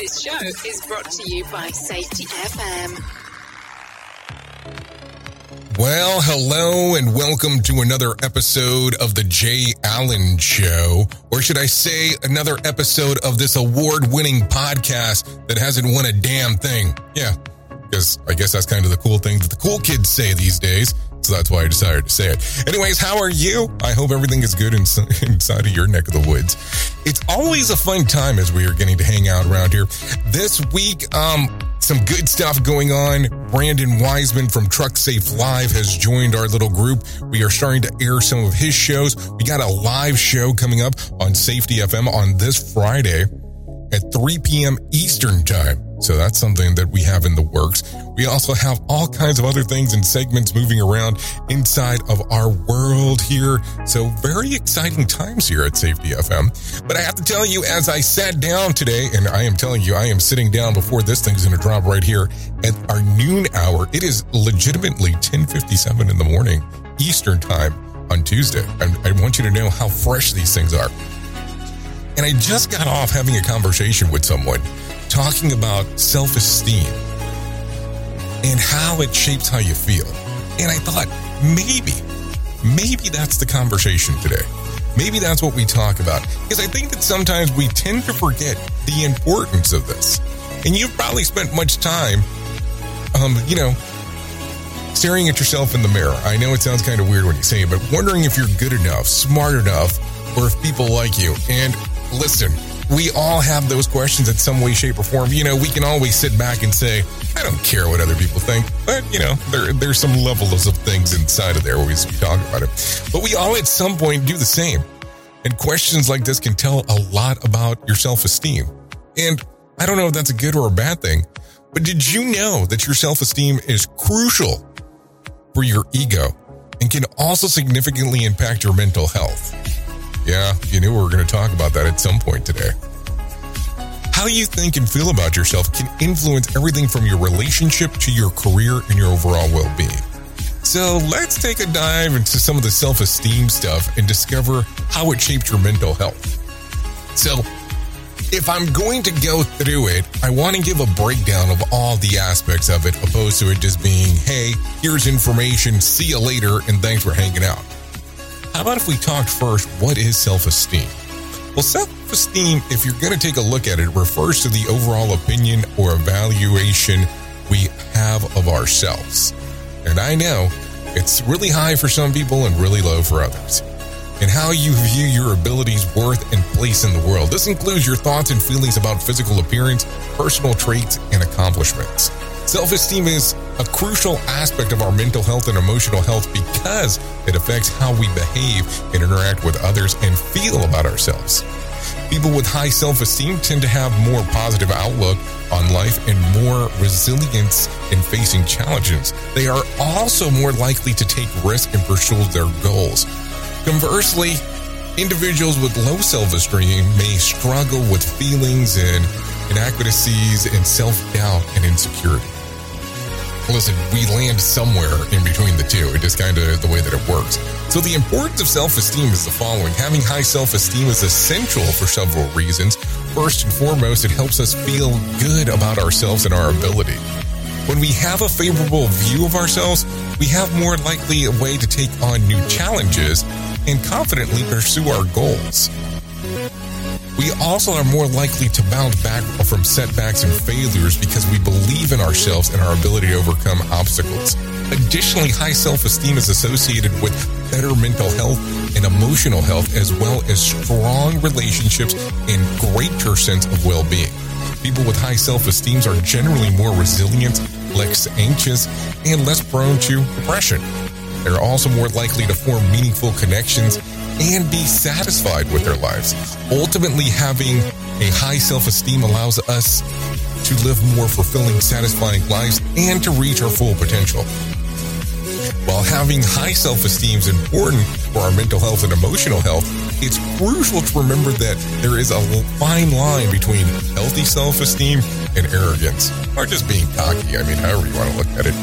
This, show is brought to you by Safety FM. Well, hello and welcome to another episode of the Jay Allen Show. Or should I say, another episode of this award winning podcast that hasn't won a damn thing. Yeah, because I guess that's kind of the cool thing that the cool kids say these days. So that's why I decided to say it. Anyways, how are you? I hope everything is good ins- inside of your neck of the woods. It's always a fun time as we are getting to hang out around here. This week, um, some good stuff going on. Brandon Wiseman from Truck Safe Live has joined our little group. We are starting to air some of his shows. We got a live show coming up on Safety FM on this Friday at 3 p.m. Eastern Time. So that's something that we have in the works. We also have all kinds of other things and segments moving around inside of our world here. So very exciting times here at Safety FM. But I have to tell you, as I sat down today, and I am telling you, I am sitting down before this thing's going to drop right here at our noon hour. It is legitimately 1057 in the morning Eastern Time on Tuesday. And I want you to know how fresh these things are. And I just got off having a conversation with someone talking about self esteem and how it shapes how you feel. And I thought maybe, maybe that's the conversation today. Maybe that's what we talk about. Because I think that sometimes we tend to forget the importance of this. And you've probably spent much time, um, you know, staring at yourself in the mirror. I know it sounds kind of weird when you say it, but wondering if you're good enough, smart enough, or if people like you. And listen, we all have those questions in some way, shape, or form. You know, we can always sit back and say, I don't care what other people think. But, you know, there, there's some levels of things inside of there when we talk about it. But we all at some point do the same. And questions like this can tell a lot about your self esteem. And I don't know if that's a good or a bad thing, but did you know that your self esteem is crucial for your ego and can also significantly impact your mental health? Yeah, you knew we were going to talk about that at some point today. How you think and feel about yourself can influence everything from your relationship to your career and your overall well being. So let's take a dive into some of the self esteem stuff and discover how it shaped your mental health. So, if I'm going to go through it, I want to give a breakdown of all the aspects of it, opposed to it just being, hey, here's information, see you later, and thanks for hanging out. How about if we talked first, what is self esteem? Well, self esteem, if you're going to take a look at it, refers to the overall opinion or evaluation we have of ourselves. And I know it's really high for some people and really low for others. And how you view your abilities, worth, and place in the world. This includes your thoughts and feelings about physical appearance, personal traits, and accomplishments. Self esteem is a crucial aspect of our mental health and emotional health because it affects how we behave and interact with others and feel about ourselves. People with high self esteem tend to have more positive outlook on life and more resilience in facing challenges. They are also more likely to take risks and pursue their goals. Conversely, individuals with low self esteem may struggle with feelings and inadequacies and self doubt and insecurity. Listen, we land somewhere in between the two. It is kind of the way that it works. So, the importance of self esteem is the following having high self esteem is essential for several reasons. First and foremost, it helps us feel good about ourselves and our ability. When we have a favorable view of ourselves, we have more likely a way to take on new challenges and confidently pursue our goals. We also are more likely to bounce back from setbacks and failures because we believe in ourselves and our ability to overcome obstacles. Additionally, high self esteem is associated with better mental health and emotional health, as well as strong relationships and greater sense of well being. People with high self esteem are generally more resilient, less anxious, and less prone to depression. They're also more likely to form meaningful connections and be satisfied with their lives. Ultimately, having a high self esteem allows us to live more fulfilling, satisfying lives and to reach our full potential. While having high self esteem is important for our mental health and emotional health, it's crucial to remember that there is a fine line between healthy self esteem and arrogance, or just being cocky. I mean, however you want to look at it.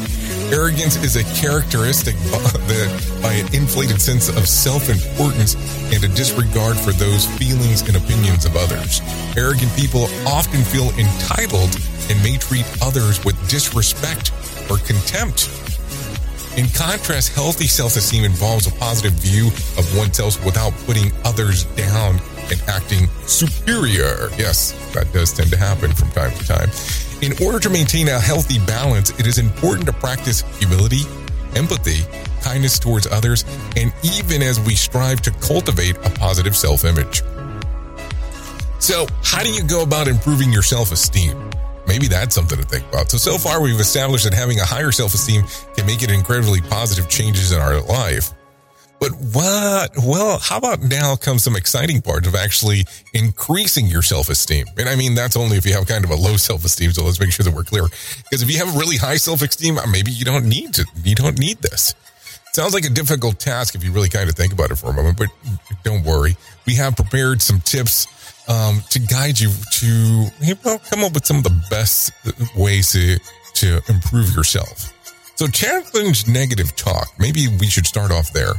Arrogance is a characteristic by an inflated sense of self-importance and a disregard for those feelings and opinions of others. Arrogant people often feel entitled and may treat others with disrespect or contempt. In contrast, healthy self-esteem involves a positive view of oneself without putting others down and acting superior. Yes, that does tend to happen from time to time. In order to maintain a healthy balance, it is important to practice humility, empathy, kindness towards others, and even as we strive to cultivate a positive self image. So, how do you go about improving your self esteem? Maybe that's something to think about. So, so far, we've established that having a higher self esteem can make it incredibly positive changes in our life. But what? Well, how about now comes some exciting part of actually increasing your self esteem? And I mean, that's only if you have kind of a low self esteem. So let's make sure that we're clear. Because if you have really high self esteem, maybe you don't need to, you don't need this. sounds like a difficult task if you really kind of think about it for a moment, but don't worry. We have prepared some tips um, to guide you to well, come up with some of the best ways to, to improve yourself. So challenge negative talk. Maybe we should start off there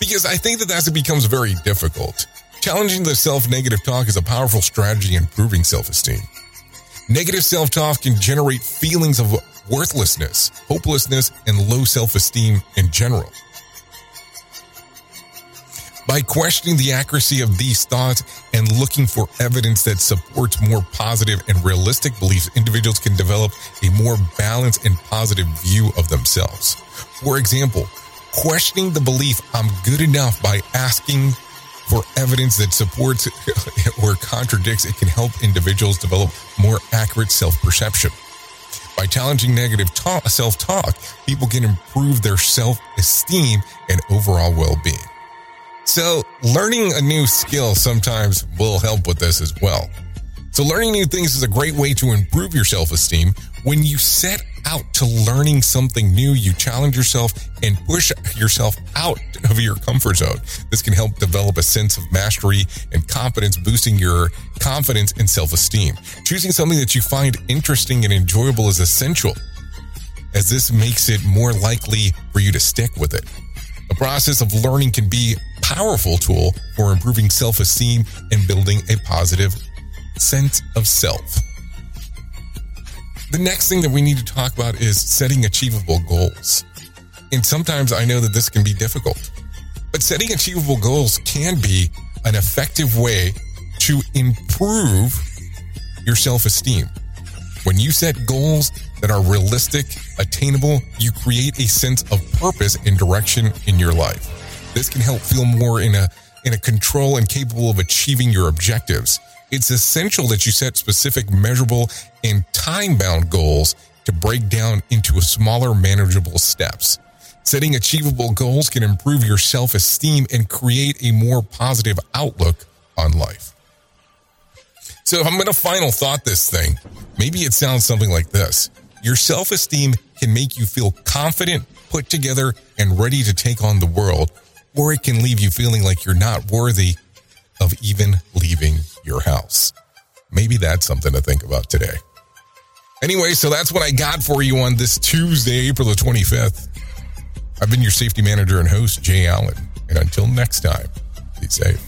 because I think that that becomes very difficult. Challenging the self negative talk is a powerful strategy in improving self esteem. Negative self talk can generate feelings of worthlessness, hopelessness, and low self esteem in general. By questioning the accuracy of these thoughts and looking for evidence that supports more positive and realistic beliefs, individuals can develop a more balanced and positive view of themselves. For example, questioning the belief I'm good enough by asking for evidence that supports or contradicts it can help individuals develop more accurate self-perception. By challenging negative talk, self-talk, people can improve their self-esteem and overall well-being. So learning a new skill sometimes will help with this as well. So learning new things is a great way to improve your self-esteem. When you set out to learning something new, you challenge yourself and push yourself out of your comfort zone. This can help develop a sense of mastery and confidence, boosting your confidence and self-esteem. Choosing something that you find interesting and enjoyable is essential as this makes it more likely for you to stick with it. The process of learning can be a powerful tool for improving self-esteem and building a positive sense of self. The next thing that we need to talk about is setting achievable goals. And sometimes I know that this can be difficult, but setting achievable goals can be an effective way to improve your self esteem. When you set goals that are realistic, attainable, you create a sense of purpose and direction in your life. This can help feel more in a in a control and capable of achieving your objectives. It's essential that you set specific, measurable, and time bound goals to break down into smaller, manageable steps. Setting achievable goals can improve your self esteem and create a more positive outlook on life. So, if I'm going to final thought this thing, maybe it sounds something like this Your self esteem can make you feel confident, put together, and ready to take on the world, or it can leave you feeling like you're not worthy of even leaving your house. Maybe that's something to think about today. Anyway, so that's what I got for you on this Tuesday, April the 25th. I've been your safety manager and host, Jay Allen. And until next time, be safe.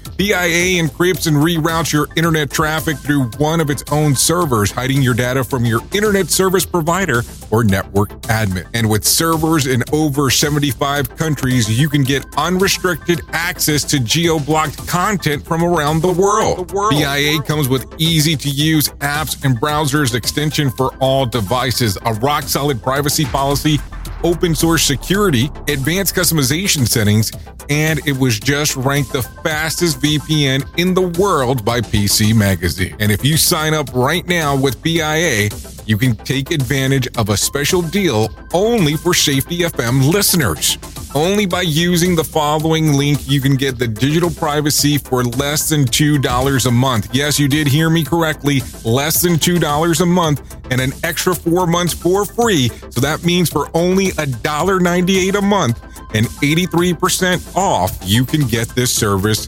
PIA encrypts and reroutes your internet traffic through one of its own servers, hiding your data from your internet service provider or network admin. And with servers in over 75 countries, you can get unrestricted access to geo-blocked content from around the world. The world. PIA comes with easy to use apps and browsers extension for all devices, a rock solid privacy policy open source security, advanced customization settings, and it was just ranked the fastest VPN in the world by PC Magazine. And if you sign up right now with PIA, you can take advantage of a special deal only for Safety FM listeners. Only by using the following link, you can get the digital privacy for less than $2 a month. Yes, you did hear me correctly. Less than $2 a month and an extra four months for free. So that means for only $1.98 a month and 83% off, you can get this service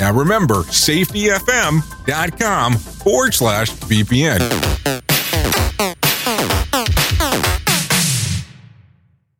Now remember, safetyfm.com forward slash VPN.